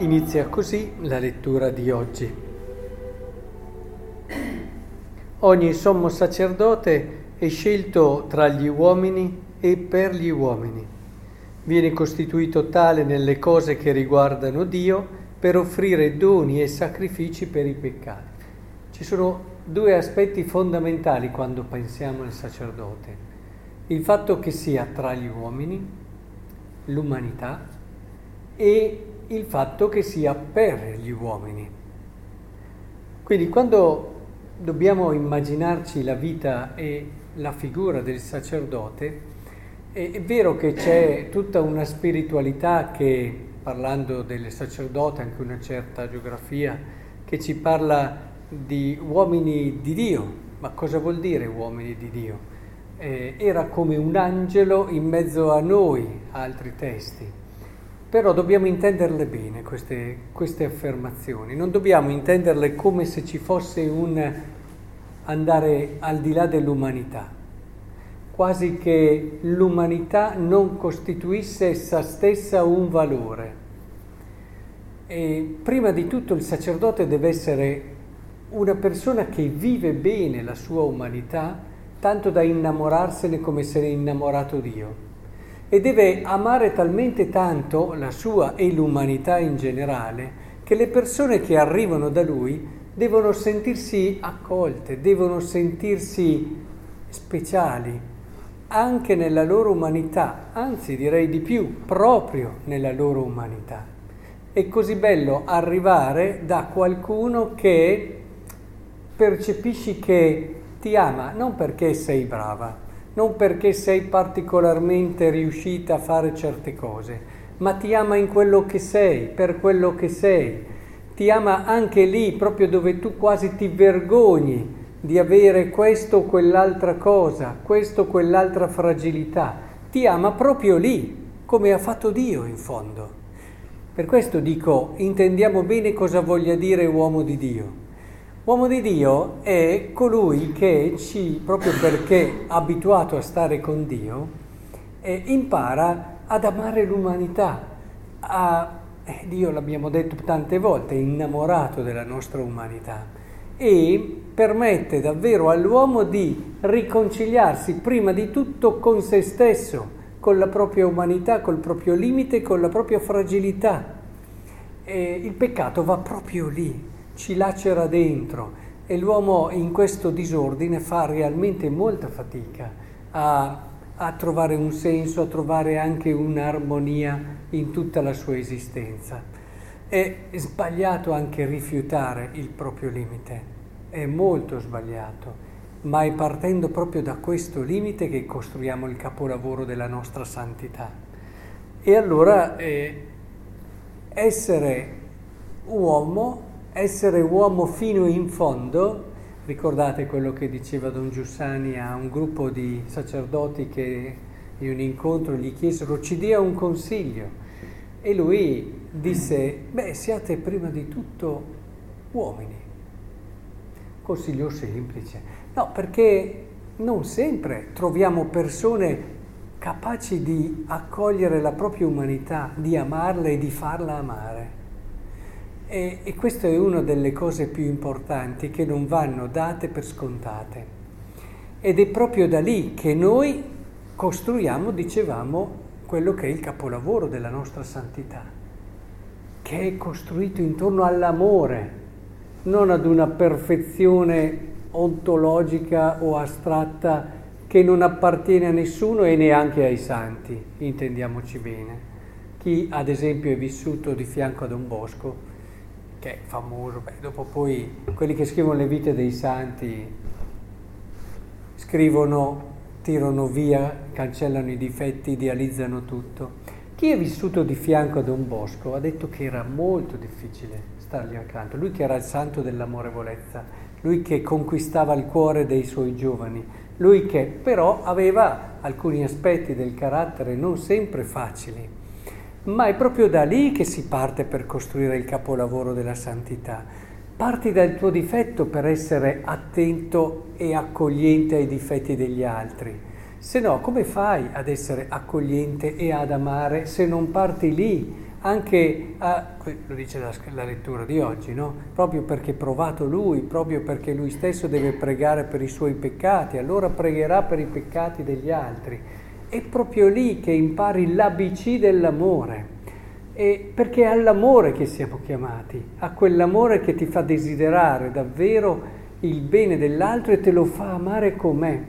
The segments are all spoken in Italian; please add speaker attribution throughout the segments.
Speaker 1: Inizia così la lettura di oggi. Ogni sommo sacerdote è scelto tra gli uomini e per gli uomini. Viene costituito tale nelle cose che riguardano Dio per offrire doni e sacrifici per i peccati. Ci sono due aspetti fondamentali quando pensiamo al sacerdote. Il fatto che sia tra gli uomini, l'umanità, e il fatto che sia per gli uomini. Quindi quando dobbiamo immaginarci la vita e la figura del sacerdote, è vero che c'è tutta una spiritualità che, parlando del sacerdote, anche una certa geografia, che ci parla di uomini di Dio. Ma cosa vuol dire uomini di Dio? Eh, era come un angelo in mezzo a noi, altri testi. Però dobbiamo intenderle bene queste, queste affermazioni, non dobbiamo intenderle come se ci fosse un andare al di là dell'umanità, quasi che l'umanità non costituisse essa stessa un valore. E prima di tutto il sacerdote deve essere una persona che vive bene la sua umanità, tanto da innamorarsene come se ne è innamorato Dio e deve amare talmente tanto la sua e l'umanità in generale che le persone che arrivano da lui devono sentirsi accolte, devono sentirsi speciali anche nella loro umanità, anzi direi di più, proprio nella loro umanità. È così bello arrivare da qualcuno che percepisci che ti ama non perché sei brava, non perché sei particolarmente riuscita a fare certe cose, ma ti ama in quello che sei, per quello che sei. Ti ama anche lì, proprio dove tu quasi ti vergogni di avere questo o quell'altra cosa, questo o quell'altra fragilità. Ti ama proprio lì, come ha fatto Dio in fondo. Per questo dico, intendiamo bene cosa voglia dire uomo di Dio. Uomo di Dio è colui che ci, proprio perché abituato a stare con Dio, eh, impara ad amare l'umanità. A, eh, Dio, l'abbiamo detto tante volte, è innamorato della nostra umanità e permette davvero all'uomo di riconciliarsi prima di tutto con se stesso, con la propria umanità, col proprio limite, con la propria fragilità. E il peccato va proprio lì, ci lacera dentro e l'uomo in questo disordine fa realmente molta fatica a, a trovare un senso, a trovare anche un'armonia in tutta la sua esistenza. È sbagliato anche rifiutare il proprio limite, è molto sbagliato, ma è partendo proprio da questo limite che costruiamo il capolavoro della nostra santità. E allora eh, essere uomo essere uomo fino in fondo, ricordate quello che diceva Don Giussani a un gruppo di sacerdoti che in un incontro gli chiesero ci dia un consiglio e lui disse, beh siate prima di tutto uomini. Consiglio semplice. No, perché non sempre troviamo persone capaci di accogliere la propria umanità, di amarla e di farla amare. E, e questa è una delle cose più importanti che non vanno date per scontate. Ed è proprio da lì che noi costruiamo, dicevamo, quello che è il capolavoro della nostra santità, che è costruito intorno all'amore, non ad una perfezione ontologica o astratta che non appartiene a nessuno e neanche ai santi, intendiamoci bene. Chi ad esempio è vissuto di fianco a Don Bosco che è famoso, beh, dopo poi quelli che scrivono le vite dei santi scrivono, tirano via, cancellano i difetti, idealizzano tutto. Chi è vissuto di fianco a Don Bosco ha detto che era molto difficile stargli accanto, lui che era il santo dell'amorevolezza, lui che conquistava il cuore dei suoi giovani, lui che però aveva alcuni aspetti del carattere non sempre facili ma è proprio da lì che si parte per costruire il capolavoro della santità. Parti dal tuo difetto per essere attento e accogliente ai difetti degli altri. Se no, come fai ad essere accogliente e ad amare se non parti lì? anche a, lo dice la, la lettura di oggi, no? proprio perché provato lui, proprio perché lui stesso deve pregare per i suoi peccati, allora pregherà per i peccati degli altri. È proprio lì che impari l'ABC dell'amore. E perché è all'amore che siamo chiamati, a quell'amore che ti fa desiderare davvero il bene dell'altro e te lo fa amare com'è.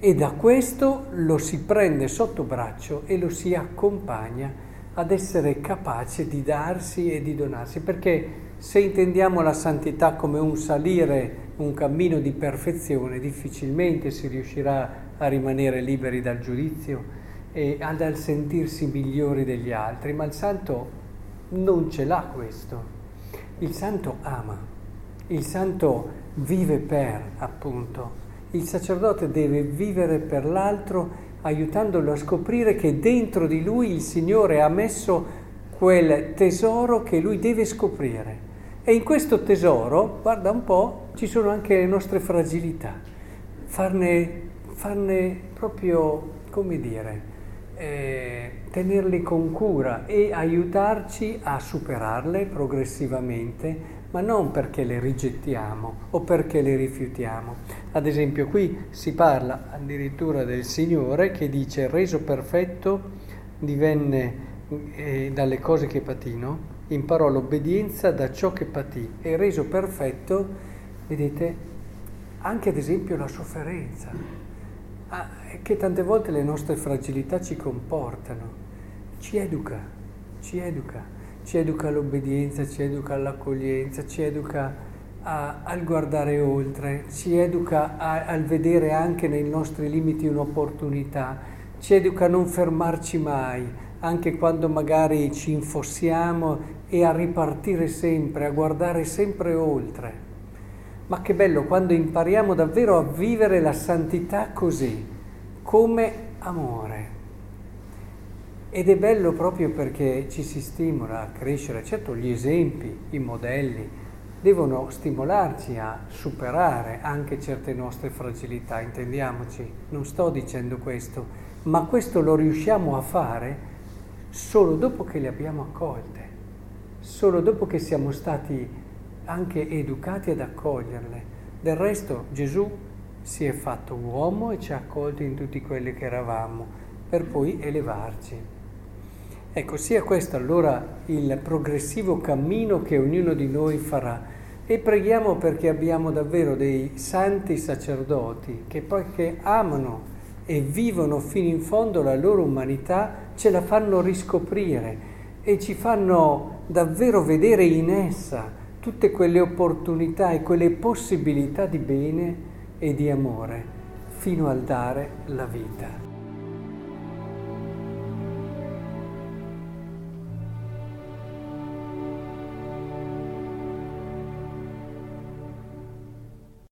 Speaker 1: E da questo lo si prende sotto braccio e lo si accompagna ad essere capace di darsi e di donarsi, perché se intendiamo la santità come un salire, un cammino di perfezione, difficilmente si riuscirà a rimanere liberi dal giudizio e ad sentirsi migliori degli altri, ma il santo non ce l'ha questo. Il santo ama, il santo vive per, appunto. Il sacerdote deve vivere per l'altro aiutandolo a scoprire che dentro di lui il Signore ha messo quel tesoro che lui deve scoprire. E in questo tesoro, guarda un po', ci sono anche le nostre fragilità. Farne, farne proprio, come dire, eh, tenerli con cura e aiutarci a superarle progressivamente, ma non perché le rigettiamo o perché le rifiutiamo. Ad esempio qui si parla addirittura del Signore che dice reso perfetto divenne eh, dalle cose che patì, no? imparò l'obbedienza da ciò che patì e reso perfetto, vedete, anche ad esempio la sofferenza, ah, che tante volte le nostre fragilità ci comportano, ci educa, ci educa. Ci educa all'obbedienza, ci educa all'accoglienza, ci educa a, al guardare oltre, ci educa a, al vedere anche nei nostri limiti un'opportunità, ci educa a non fermarci mai, anche quando magari ci infossiamo e a ripartire sempre, a guardare sempre oltre. Ma che bello quando impariamo davvero a vivere la santità così, come amore. Ed è bello proprio perché ci si stimola a crescere. Certo gli esempi, i modelli devono stimolarci a superare anche certe nostre fragilità, intendiamoci, non sto dicendo questo, ma questo lo riusciamo a fare solo dopo che le abbiamo accolte, solo dopo che siamo stati anche educati ad accoglierle. Del resto Gesù si è fatto uomo e ci ha accolti in tutti quelli che eravamo, per poi elevarci. Ecco, sia questo allora il progressivo cammino che ognuno di noi farà. E preghiamo perché abbiamo davvero dei santi sacerdoti che poi che amano e vivono fino in fondo la loro umanità, ce la fanno riscoprire e ci fanno davvero vedere in essa tutte quelle opportunità e quelle possibilità di bene e di amore, fino al dare la vita.